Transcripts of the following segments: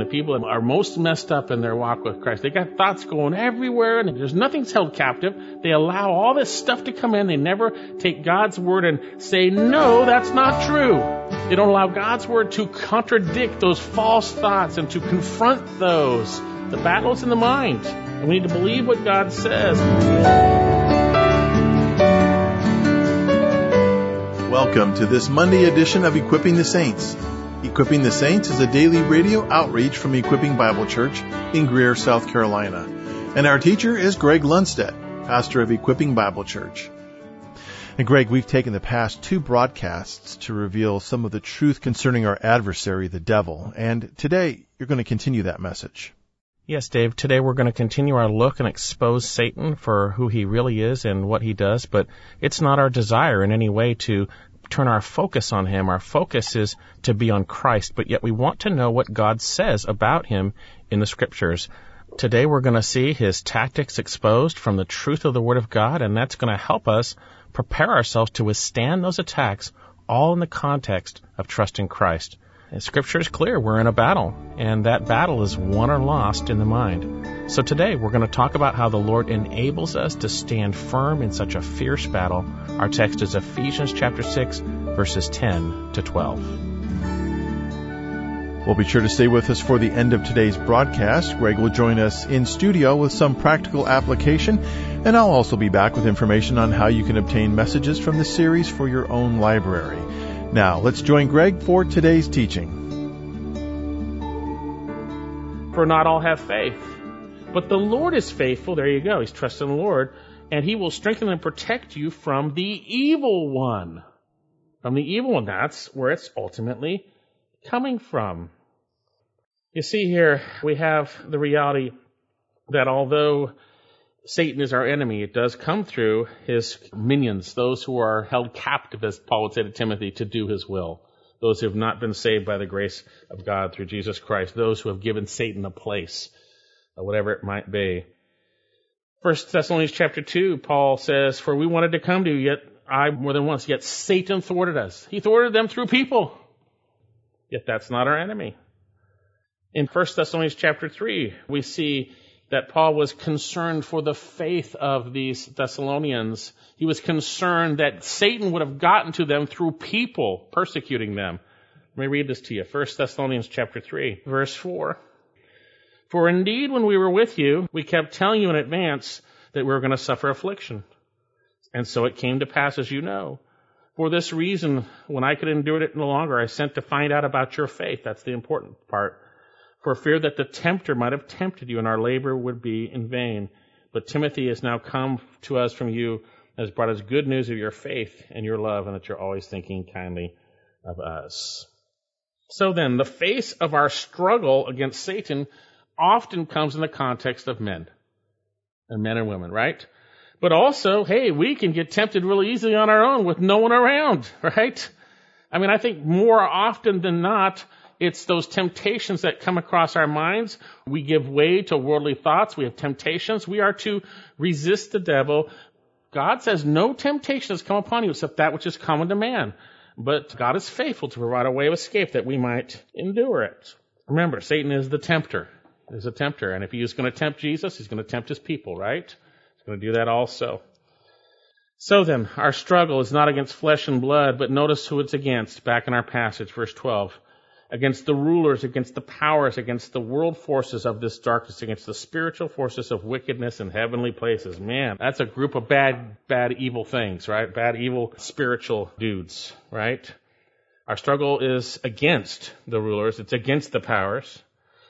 The people are most messed up in their walk with Christ, they got thoughts going everywhere and there's nothing's held captive. They allow all this stuff to come in. They never take God's word and say, no, that's not true. They don't allow God's word to contradict those false thoughts and to confront those. The battle's in the mind. And we need to believe what God says. Welcome to this Monday edition of Equipping the Saints. Equipping the Saints is a daily radio outreach from Equipping Bible Church in Greer, South Carolina. And our teacher is Greg Lundstedt, pastor of Equipping Bible Church. And Greg, we've taken the past two broadcasts to reveal some of the truth concerning our adversary, the devil. And today, you're going to continue that message. Yes, Dave. Today we're going to continue our look and expose Satan for who he really is and what he does, but it's not our desire in any way to turn our focus on him. Our focus is to be on Christ, but yet we want to know what God says about him in the scriptures. Today we're going to see his tactics exposed from the truth of the Word of God, and that's going to help us prepare ourselves to withstand those attacks, all in the context of trusting Christ. Scripture is clear. We're in a battle, and that battle is won or lost in the mind. So today we're going to talk about how the Lord enables us to stand firm in such a fierce battle. Our text is Ephesians chapter 6, verses 10 to 12. Well, be sure to stay with us for the end of today's broadcast. Greg will join us in studio with some practical application, and I'll also be back with information on how you can obtain messages from the series for your own library. Now, let's join Greg for today's teaching. For not all have faith, but the Lord is faithful. There you go. He's trusting the Lord, and He will strengthen and protect you from the evil one. From the evil one. That's where it's ultimately coming from. You see here, we have the reality that although Satan is our enemy, it does come through his minions, those who are held captive, as Paul say to Timothy, to do his will. Those who have not been saved by the grace of God through Jesus Christ. Those who have given Satan a place, uh, whatever it might be. First Thessalonians chapter 2, Paul says, For we wanted to come to you, yet I more than once, yet Satan thwarted us. He thwarted them through people. Yet that's not our enemy. In 1 Thessalonians chapter 3, we see that Paul was concerned for the faith of these Thessalonians. He was concerned that Satan would have gotten to them through people persecuting them. Let me read this to you. 1 Thessalonians chapter 3, verse 4. For indeed, when we were with you, we kept telling you in advance that we were going to suffer affliction. And so it came to pass, as you know. For this reason, when I could endure it no longer, I sent to find out about your faith. That's the important part for fear that the tempter might have tempted you and our labor would be in vain. But Timothy has now come to us from you, has brought us good news of your faith and your love, and that you're always thinking kindly of us. So then, the face of our struggle against Satan often comes in the context of men, and men and women, right? But also, hey, we can get tempted really easily on our own with no one around, right? I mean, I think more often than not, it's those temptations that come across our minds. We give way to worldly thoughts. We have temptations. We are to resist the devil. God says no temptation has come upon you except that which is common to man. But God is faithful to provide a way of escape that we might endure it. Remember, Satan is the tempter. Is a tempter. And if he is going to tempt Jesus, he's going to tempt his people, right? He's going to do that also. So then, our struggle is not against flesh and blood, but notice who it's against back in our passage, verse 12 against the rulers, against the powers, against the world forces of this darkness, against the spiritual forces of wickedness in heavenly places. Man, that's a group of bad, bad, evil things, right? Bad, evil, spiritual dudes, right? Our struggle is against the rulers. It's against the powers.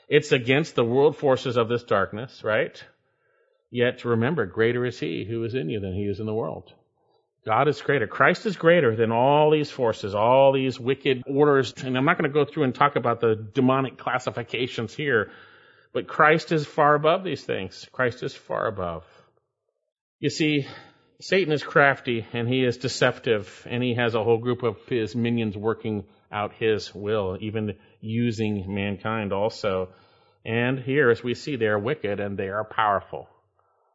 It's against the world forces of this darkness, right? Yet remember, greater is he who is in you than he is in the world. God is greater. Christ is greater than all these forces, all these wicked orders. And I'm not going to go through and talk about the demonic classifications here, but Christ is far above these things. Christ is far above. You see, Satan is crafty and he is deceptive and he has a whole group of his minions working out his will, even using mankind also. And here, as we see, they are wicked and they are powerful.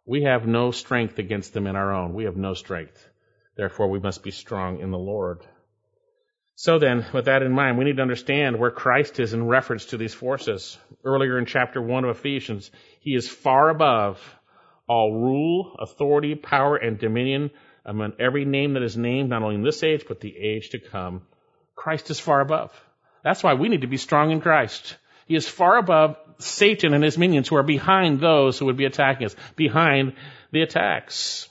We have no strength against them in our own. We have no strength. Therefore, we must be strong in the Lord. So then, with that in mind, we need to understand where Christ is in reference to these forces. Earlier in chapter 1 of Ephesians, he is far above all rule, authority, power, and dominion among every name that is named, not only in this age, but the age to come. Christ is far above. That's why we need to be strong in Christ. He is far above Satan and his minions who are behind those who would be attacking us, behind the attacks.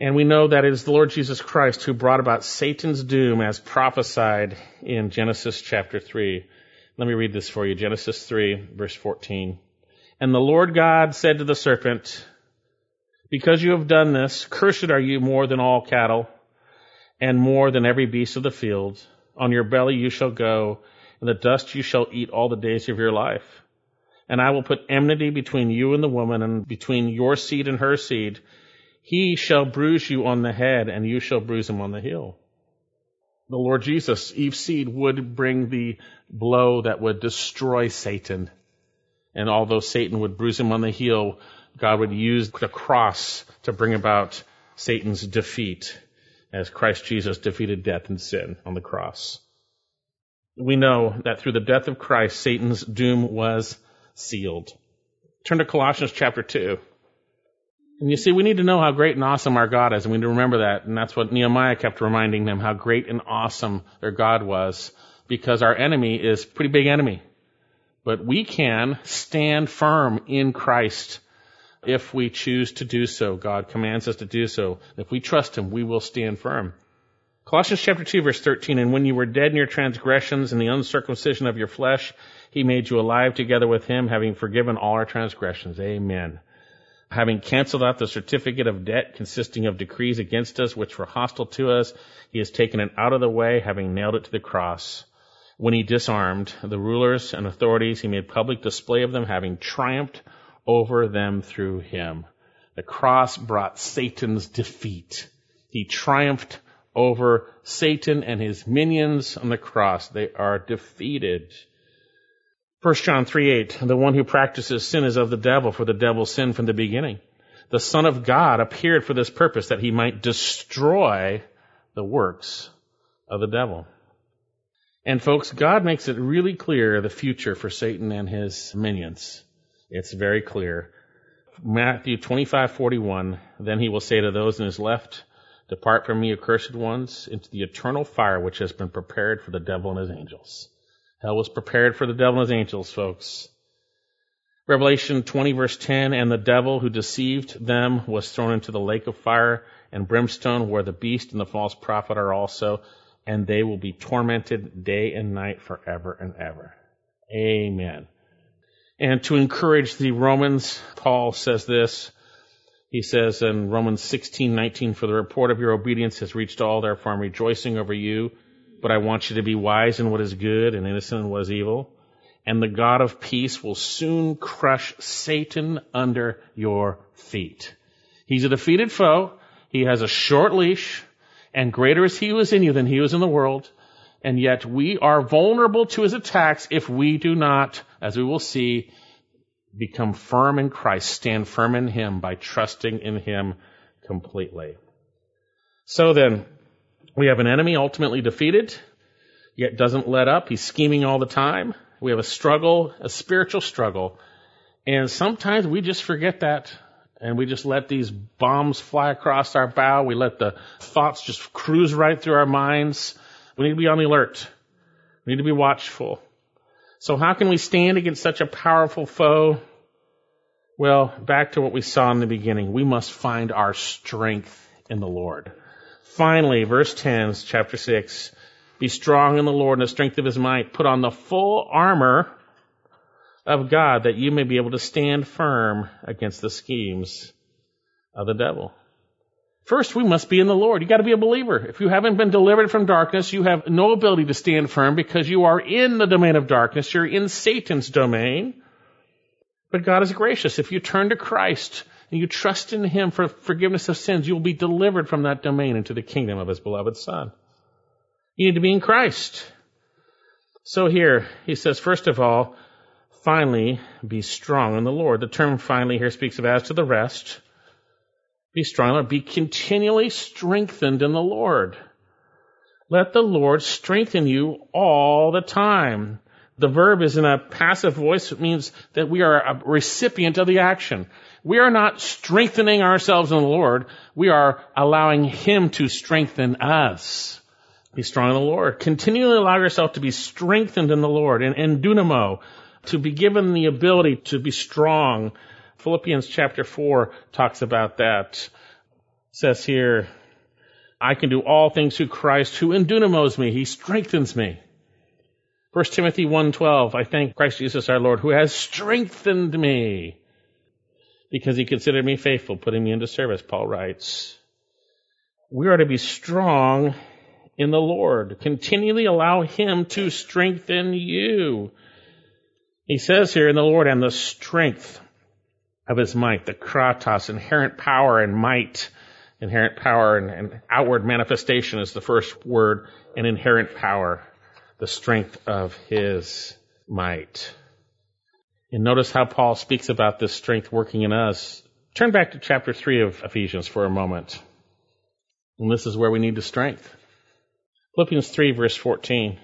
And we know that it is the Lord Jesus Christ who brought about Satan's doom as prophesied in Genesis chapter 3. Let me read this for you. Genesis 3, verse 14. And the Lord God said to the serpent, Because you have done this, cursed are you more than all cattle, and more than every beast of the field. On your belly you shall go, and the dust you shall eat all the days of your life. And I will put enmity between you and the woman, and between your seed and her seed he shall bruise you on the head, and you shall bruise him on the heel. The Lord Jesus, Eve's seed, would bring the blow that would destroy Satan. And although Satan would bruise him on the heel, God would use the cross to bring about Satan's defeat as Christ Jesus defeated death and sin on the cross. We know that through the death of Christ, Satan's doom was sealed. Turn to Colossians chapter 2. And you see, we need to know how great and awesome our God is, and we need to remember that. And that's what Nehemiah kept reminding them, how great and awesome their God was, because our enemy is pretty big enemy. But we can stand firm in Christ if we choose to do so. God commands us to do so. If we trust Him, we will stand firm. Colossians chapter 2 verse 13, and when you were dead in your transgressions and the uncircumcision of your flesh, He made you alive together with Him, having forgiven all our transgressions. Amen having canceled out the certificate of debt consisting of decrees against us which were hostile to us, he has taken it out of the way, having nailed it to the cross. When he disarmed the rulers and authorities, he made public display of them, having triumphed over them through him. The cross brought Satan's defeat. He triumphed over Satan and his minions on the cross. They are defeated. 1 John 3 8, the one who practices sin is of the devil, for the devil sinned from the beginning. The Son of God appeared for this purpose, that he might destroy the works of the devil. And folks, God makes it really clear the future for Satan and his minions. It's very clear. Matthew 25:41, then he will say to those in his left, depart from me, accursed ones, into the eternal fire which has been prepared for the devil and his angels. Hell was prepared for the devil and his angels, folks. Revelation 20 verse 10, and the devil who deceived them was thrown into the lake of fire and brimstone where the beast and the false prophet are also, and they will be tormented day and night forever and ever. Amen. And to encourage the Romans, Paul says this. He says in Romans 16:19, "For the report of your obedience has reached all, therefore I'm rejoicing over you." But I want you to be wise in what is good and innocent in what is evil. And the God of peace will soon crush Satan under your feet. He's a defeated foe. He has a short leash and greater is he who is in you than he who is in the world. And yet we are vulnerable to his attacks if we do not, as we will see, become firm in Christ, stand firm in him by trusting in him completely. So then, we have an enemy ultimately defeated, yet doesn't let up. He's scheming all the time. We have a struggle, a spiritual struggle. And sometimes we just forget that and we just let these bombs fly across our bow. We let the thoughts just cruise right through our minds. We need to be on the alert. We need to be watchful. So how can we stand against such a powerful foe? Well, back to what we saw in the beginning. We must find our strength in the Lord. Finally, verse 10, chapter 6. Be strong in the Lord and the strength of his might. Put on the full armor of God that you may be able to stand firm against the schemes of the devil. First, we must be in the Lord. You gotta be a believer. If you haven't been delivered from darkness, you have no ability to stand firm because you are in the domain of darkness. You're in Satan's domain. But God is gracious. If you turn to Christ, and you trust in Him for forgiveness of sins, you will be delivered from that domain into the kingdom of His beloved Son. You need to be in Christ. So here, he says, first of all, finally, be strong in the Lord. The term finally here speaks of as to the rest. Be strong. Be continually strengthened in the Lord. Let the Lord strengthen you all the time. The verb is in a passive voice. It means that we are a recipient of the action. We are not strengthening ourselves in the Lord. We are allowing Him to strengthen us. Be strong in the Lord. Continually allow yourself to be strengthened in the Lord and, and dunamo, to be given the ability to be strong. Philippians chapter 4 talks about that. It says here, I can do all things through Christ who endunamos me. He strengthens me. 1 Timothy 1.12, I thank Christ Jesus our Lord who has strengthened me because he considered me faithful, putting me into service, Paul writes. We are to be strong in the Lord. Continually allow him to strengthen you. He says here in the Lord and the strength of his might, the kratos, inherent power and might Inherent power and, and outward manifestation is the first word, and inherent power, the strength of his might. And notice how Paul speaks about this strength working in us. Turn back to chapter 3 of Ephesians for a moment. And this is where we need the strength. Philippians 3 verse 14.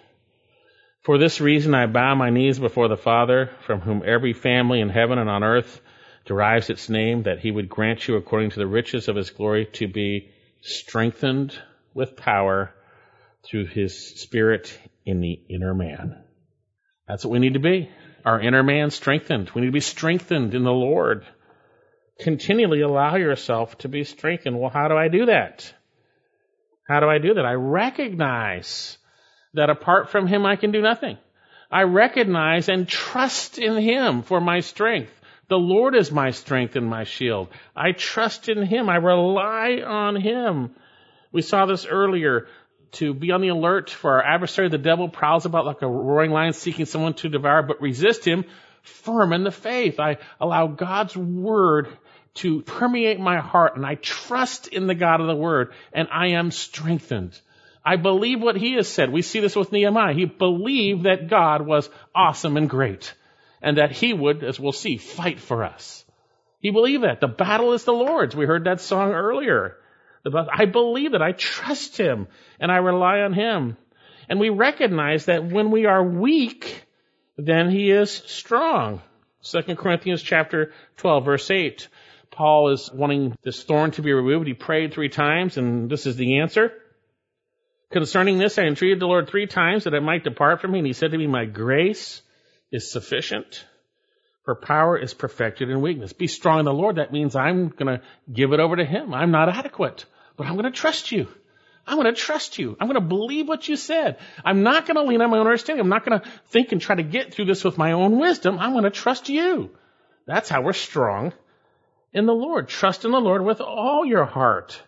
For this reason I bow my knees before the Father, from whom every family in heaven and on earth derives its name, that he would grant you, according to the riches of his glory, to be strengthened with power through his spirit in the inner man. That's what we need to be. Our inner man strengthened. We need to be strengthened in the Lord. Continually allow yourself to be strengthened. Well, how do I do that? How do I do that? I recognize that apart from him, I can do nothing. I recognize and trust in him for my strength. The Lord is my strength and my shield. I trust in Him. I rely on Him. We saw this earlier. To be on the alert for our adversary, the devil prowls about like a roaring lion seeking someone to devour, but resist him firm in the faith. I allow God's word to permeate my heart and I trust in the God of the word and I am strengthened. I believe what he has said. We see this with Nehemiah. He believed that God was awesome and great and that he would, as we'll see, fight for us. He believed that. The battle is the Lord's. We heard that song earlier. I believe it. I trust him and I rely on him. And we recognize that when we are weak, then he is strong. 2 Corinthians chapter 12 verse 8. Paul is wanting this thorn to be removed. He prayed three times and this is the answer. Concerning this, I entreated the Lord three times that it might depart from me. And he said to me, my grace is sufficient. For power is perfected in weakness. Be strong in the Lord. That means I'm going to give it over to Him. I'm not adequate, but I'm going to trust you. I'm going to trust you. I'm going to believe what you said. I'm not going to lean on my own understanding. I'm not going to think and try to get through this with my own wisdom. I'm going to trust you. That's how we're strong in the Lord. Trust in the Lord with all your heart.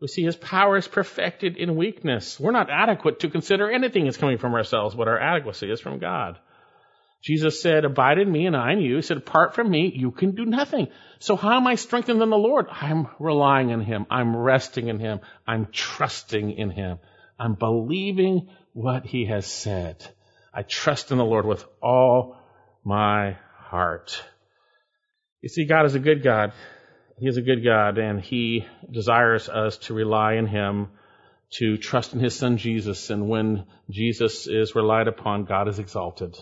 We see His power is perfected in weakness. We're not adequate to consider anything that's coming from ourselves, but our adequacy is from God. Jesus said, abide in me and I in you. He said, apart from me, you can do nothing. So how am I strengthened in the Lord? I'm relying on Him. I'm resting in Him. I'm trusting in Him. I'm believing what He has said. I trust in the Lord with all my heart. You see, God is a good God. He is a good God and He desires us to rely on Him, to trust in His Son Jesus. And when Jesus is relied upon, God is exalted.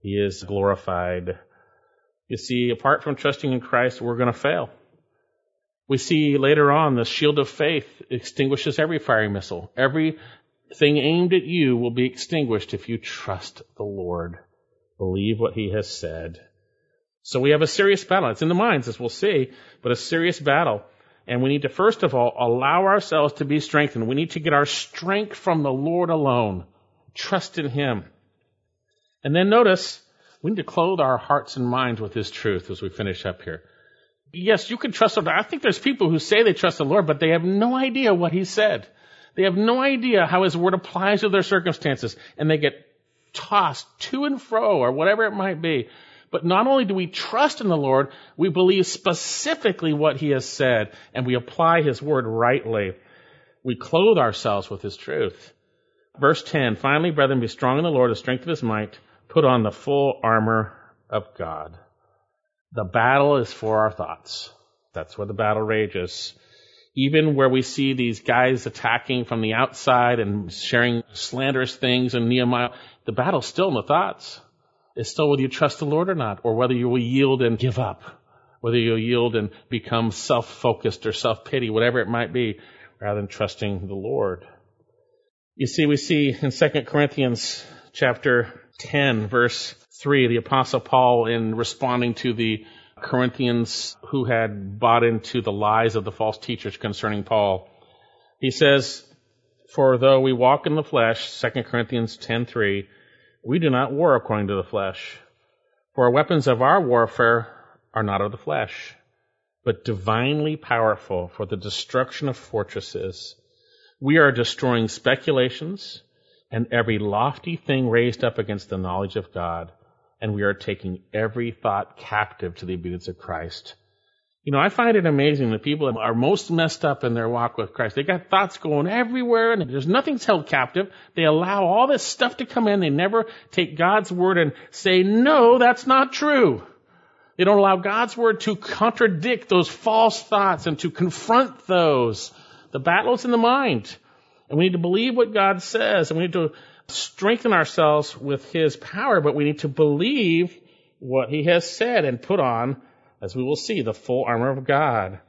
He is glorified. You see, apart from trusting in Christ, we're going to fail. We see later on the shield of faith extinguishes every fiery missile. Everything aimed at you will be extinguished if you trust the Lord. Believe what he has said. So we have a serious battle. It's in the minds, as we'll see, but a serious battle. And we need to first of all allow ourselves to be strengthened. We need to get our strength from the Lord alone. Trust in Him. And then notice, we need to clothe our hearts and minds with His truth as we finish up here. Yes, you can trust the Lord. I think there's people who say they trust the Lord, but they have no idea what He said. They have no idea how His Word applies to their circumstances, and they get tossed to and fro, or whatever it might be. But not only do we trust in the Lord, we believe specifically what He has said, and we apply His Word rightly. We clothe ourselves with His truth. Verse 10, finally, brethren, be strong in the Lord, the strength of His might put on the full armor of God. The battle is for our thoughts. That's where the battle rages. even where we see these guys attacking from the outside and sharing slanderous things in Nehemiah, the battle's still in the thoughts. It's still whether you trust the Lord or not, or whether you will yield and give up, whether you'll yield and become self-focused or self-pity, whatever it might be, rather than trusting the Lord. You see, we see in 2 Corinthians chapter 10, verse 3, the apostle Paul in responding to the Corinthians who had bought into the lies of the false teachers concerning Paul. He says, For though we walk in the flesh, 2 Corinthians 10:3, we do not war according to the flesh. For our weapons of our warfare are not of the flesh, but divinely powerful for the destruction of fortresses. We are destroying speculations and every lofty thing raised up against the knowledge of God and we are taking every thought captive to the obedience of Christ. You know, I find it amazing that people are most messed up in their walk with Christ. They got thoughts going everywhere and there's nothing's held captive. They allow all this stuff to come in. They never take God's word and say, no, that's not true. They don't allow God's word to contradict those false thoughts and to confront those. The battle is in the mind. And we need to believe what God says and we need to strengthen ourselves with His power, but we need to believe what He has said and put on, as we will see, the full armor of God.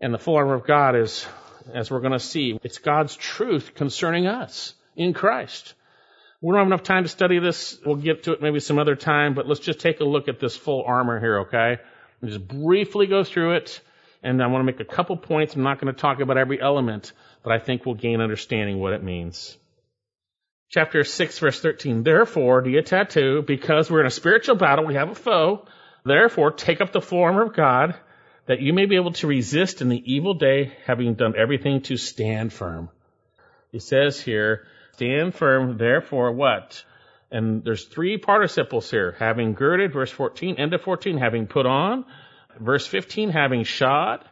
And the full armor of God is, as we're going to see, it's God's truth concerning us in Christ. We don't have enough time to study this. We'll get to it maybe some other time, but let's just take a look at this full armor here, okay? Just briefly go through it, and I want to make a couple points. I'm not going to talk about every element, but I think we'll gain understanding what it means chapter 6, verse 13. Therefore, dia touto, because we're in a spiritual battle, we have a foe. Therefore, take up the armor of God, that you may be able to resist in the evil day, having done everything to stand firm. He says here, stand firm, therefore what? And there's three participles here. Having girded, verse 14, end of 14, having put on. Verse 15, having shod.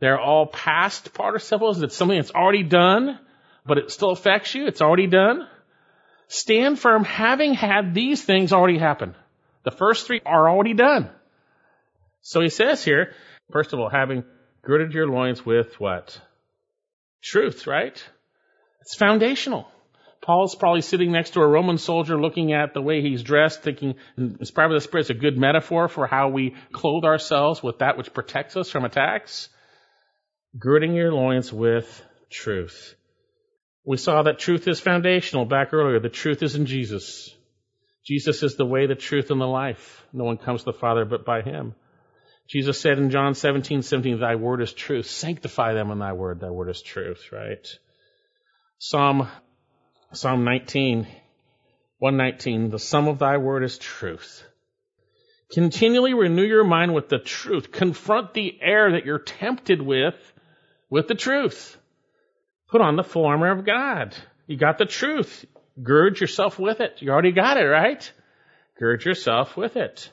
They're all past participles. It's something that's already done, but it still affects you. It's already done. Stand firm having had these things already happen. The first three are already done. So he says here, first of all, having girded your loins with what? Truth, right? It's foundational. Paul's probably sitting next to a Roman soldier looking at the way he's dressed, thinking, inspired by the Spirit, it's a good metaphor for how we clothe ourselves with that which protects us from attacks. Girding your loins with truth. We saw that truth is foundational back earlier. The truth is in Jesus. Jesus is the way, the truth, and the life. No one comes to the Father but by Him. Jesus said in John 17, 17, Thy word is truth. Sanctify them in Thy word. Thy word is truth, right? Psalm, Psalm 19, 119, The sum of Thy word is truth. Continually renew your mind with the truth. Confront the error that you're tempted with, with the truth. Put on the full of God. You got the truth. Gird yourself with it. You already got it, right? Gird yourself with it.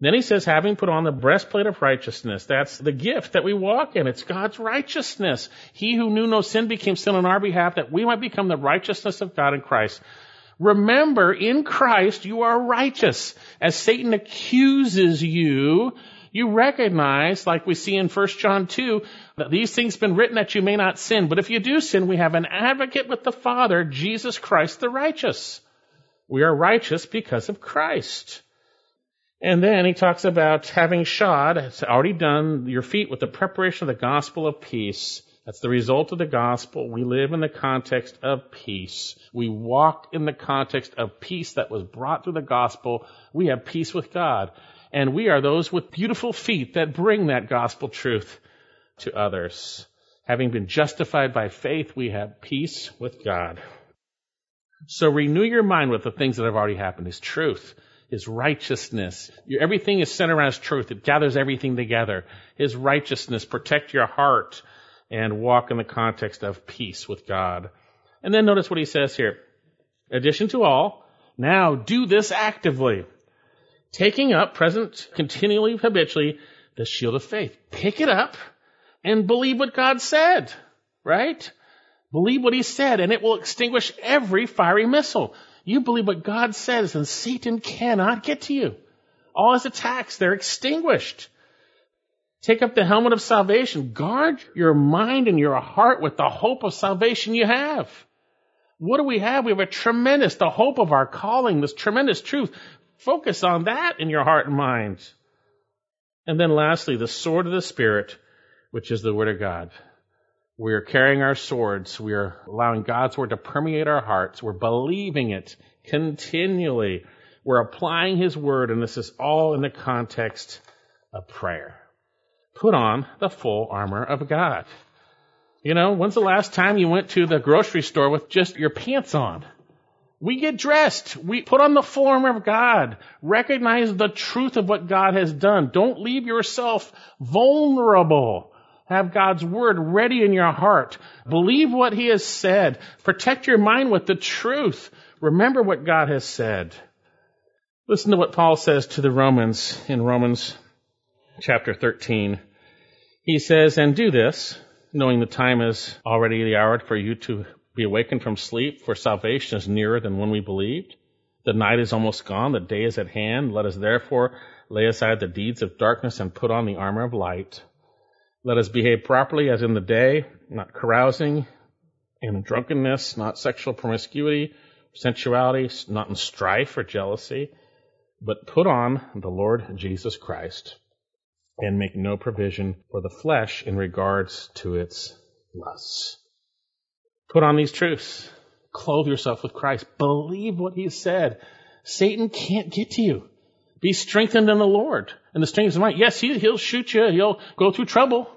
Then he says, having put on the breastplate of righteousness. That's the gift that we walk in. It's God's righteousness. He who knew no sin became sin on our behalf that we might become the righteousness of God in Christ. Remember, in Christ you are righteous. As Satan accuses you you recognize, like we see in 1 John 2, that these things have been written that you may not sin. But if you do sin, we have an advocate with the Father, Jesus Christ the righteous. We are righteous because of Christ. And then he talks about having shod, it's already done, your feet with the preparation of the gospel of peace. That's the result of the gospel. We live in the context of peace. We walk in the context of peace that was brought through the gospel. We have peace with God. And we are those with beautiful feet that bring that gospel truth to others. Having been justified by faith, we have peace with God. So renew your mind with the things that have already happened. His truth, His righteousness. Everything is centered around His truth. It gathers everything together. His righteousness. Protect your heart and walk in the context of peace with God. And then notice what He says here. Addition to all, now do this actively taking up, present continually, habitually, the shield of faith. Pick it up and believe what God said, right? Believe what He said, and it will extinguish every fiery missile. You believe what God says, and Satan cannot get to you. All his attacks, they're extinguished. Take up the helmet of salvation. Guard your mind and your heart with the hope of salvation you have. What do we have? We have a tremendous, the hope of our calling, this tremendous truth. Focus on that in your heart and mind. And then lastly, the sword of the Spirit, which is the Word of God. We are carrying our swords. We are allowing God's Word to permeate our hearts. We're believing it continually. We're applying His Word, and this is all in the context of prayer. Put on the full armor of God. You know, when's the last time you went to the grocery store with just your pants on? We get dressed. We put on the form of God. Recognize the truth of what God has done. Don't leave yourself vulnerable. Have God's word ready in your heart. Believe what He has said. Protect your mind with the truth. Remember what God has said. Listen to what Paul says to the Romans in Romans chapter 13. He says, And do this, knowing the time is already the hour for you to be awakened from sleep, for salvation is nearer than when we believed. The night is almost gone, the day is at hand. Let us therefore lay aside the deeds of darkness and put on the armor of light. Let us behave properly as in the day, not carousing in drunkenness, not sexual promiscuity, sensuality, not in strife or jealousy, but put on the Lord Jesus Christ and make no provision for the flesh in regards to its lusts. Put on these truths. Clothe yourself with Christ. Believe what he said. Satan can't get to you. Be strengthened in the Lord and the strength of might. Yes, he, he'll shoot you. He'll go through trouble,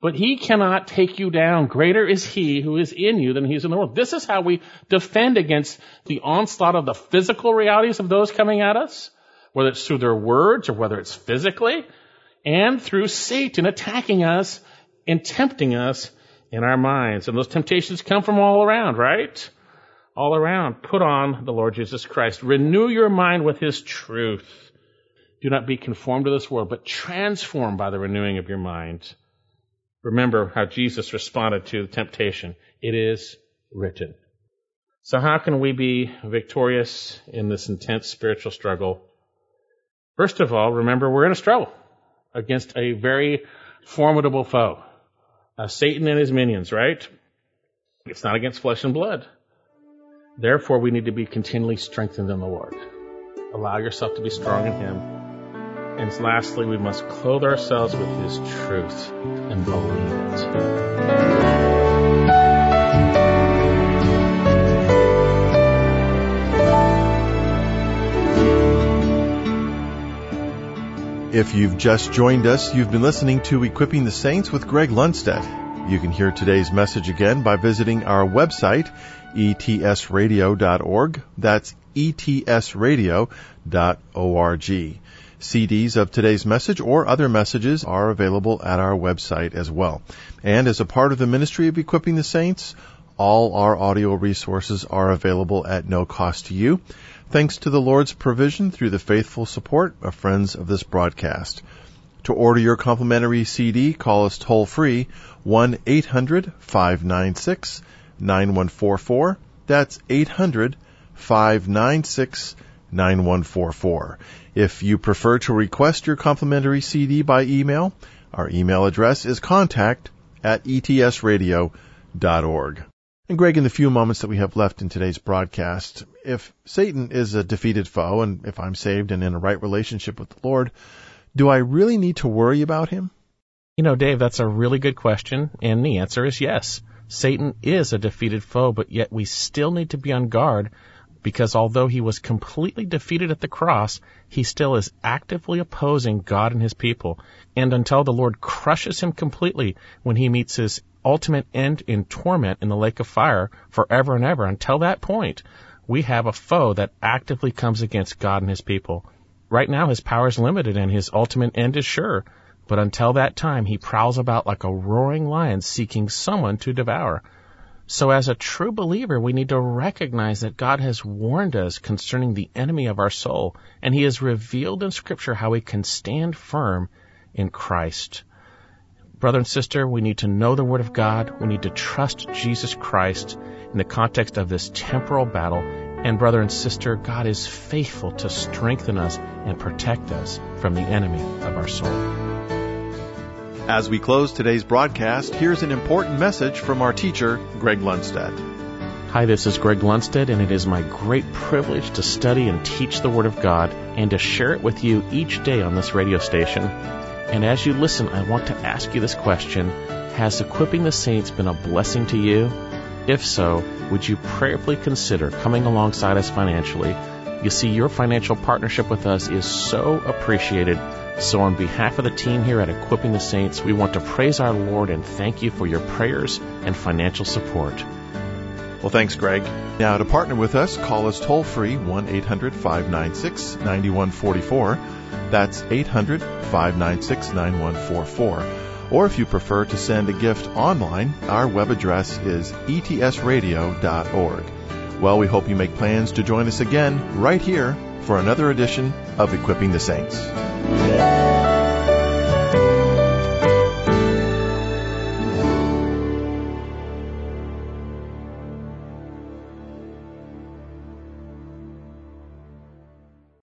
but he cannot take you down. Greater is he who is in you than he is in the world. This is how we defend against the onslaught of the physical realities of those coming at us, whether it's through their words or whether it's physically and through Satan attacking us and tempting us in our minds. And those temptations come from all around, right? All around. Put on the Lord Jesus Christ. Renew your mind with His truth. Do not be conformed to this world, but transformed by the renewing of your mind. Remember how Jesus responded to the temptation. It is written. So how can we be victorious in this intense spiritual struggle? First of all, remember we're in a struggle against a very formidable foe. Uh, Satan and his minions, right? It's not against flesh and blood. Therefore, we need to be continually strengthened in the Lord. Allow yourself to be strong in Him. And lastly, we must clothe ourselves with His truth and believe it. If you've just joined us, you've been listening to Equipping the Saints with Greg Lundstedt. You can hear today's message again by visiting our website, etsradio.org. That's etsradio.org. CDs of today's message or other messages are available at our website as well. And as a part of the ministry of Equipping the Saints, all our audio resources are available at no cost to you thanks to the Lord's provision through the faithful support of friends of this broadcast. To order your complimentary CD, call us toll free 1 800 596 9144. That's 800 596 9144. If you prefer to request your complimentary CD by email, our email address is contact at etsradio.org. And Greg, in the few moments that we have left in today's broadcast, if Satan is a defeated foe, and if I'm saved and in a right relationship with the Lord, do I really need to worry about him? You know, Dave, that's a really good question, and the answer is yes. Satan is a defeated foe, but yet we still need to be on guard because although he was completely defeated at the cross, he still is actively opposing God and his people. And until the Lord crushes him completely when he meets his ultimate end in torment in the lake of fire forever and ever. Until that point, we have a foe that actively comes against God and his people. Right now, his power is limited and his ultimate end is sure. But until that time, he prowls about like a roaring lion seeking someone to devour. So as a true believer, we need to recognize that God has warned us concerning the enemy of our soul, and he has revealed in scripture how we can stand firm in Christ. Brother and sister, we need to know the Word of God. We need to trust Jesus Christ in the context of this temporal battle. And brother and sister, God is faithful to strengthen us and protect us from the enemy of our soul. As we close today's broadcast, here's an important message from our teacher, Greg Lundstedt. Hi, this is Greg Lundstedt, and it is my great privilege to study and teach the Word of God and to share it with you each day on this radio station. And as you listen, I want to ask you this question Has equipping the saints been a blessing to you? If so, would you prayerfully consider coming alongside us financially? You see, your financial partnership with us is so appreciated so, on behalf of the team here at Equipping the Saints, we want to praise our Lord and thank you for your prayers and financial support. Well, thanks, Greg. Now, to partner with us, call us toll free 1 800 596 9144. That's 800 596 9144. Or if you prefer to send a gift online, our web address is etsradio.org. Well, we hope you make plans to join us again right here for another edition of Equipping the Saints.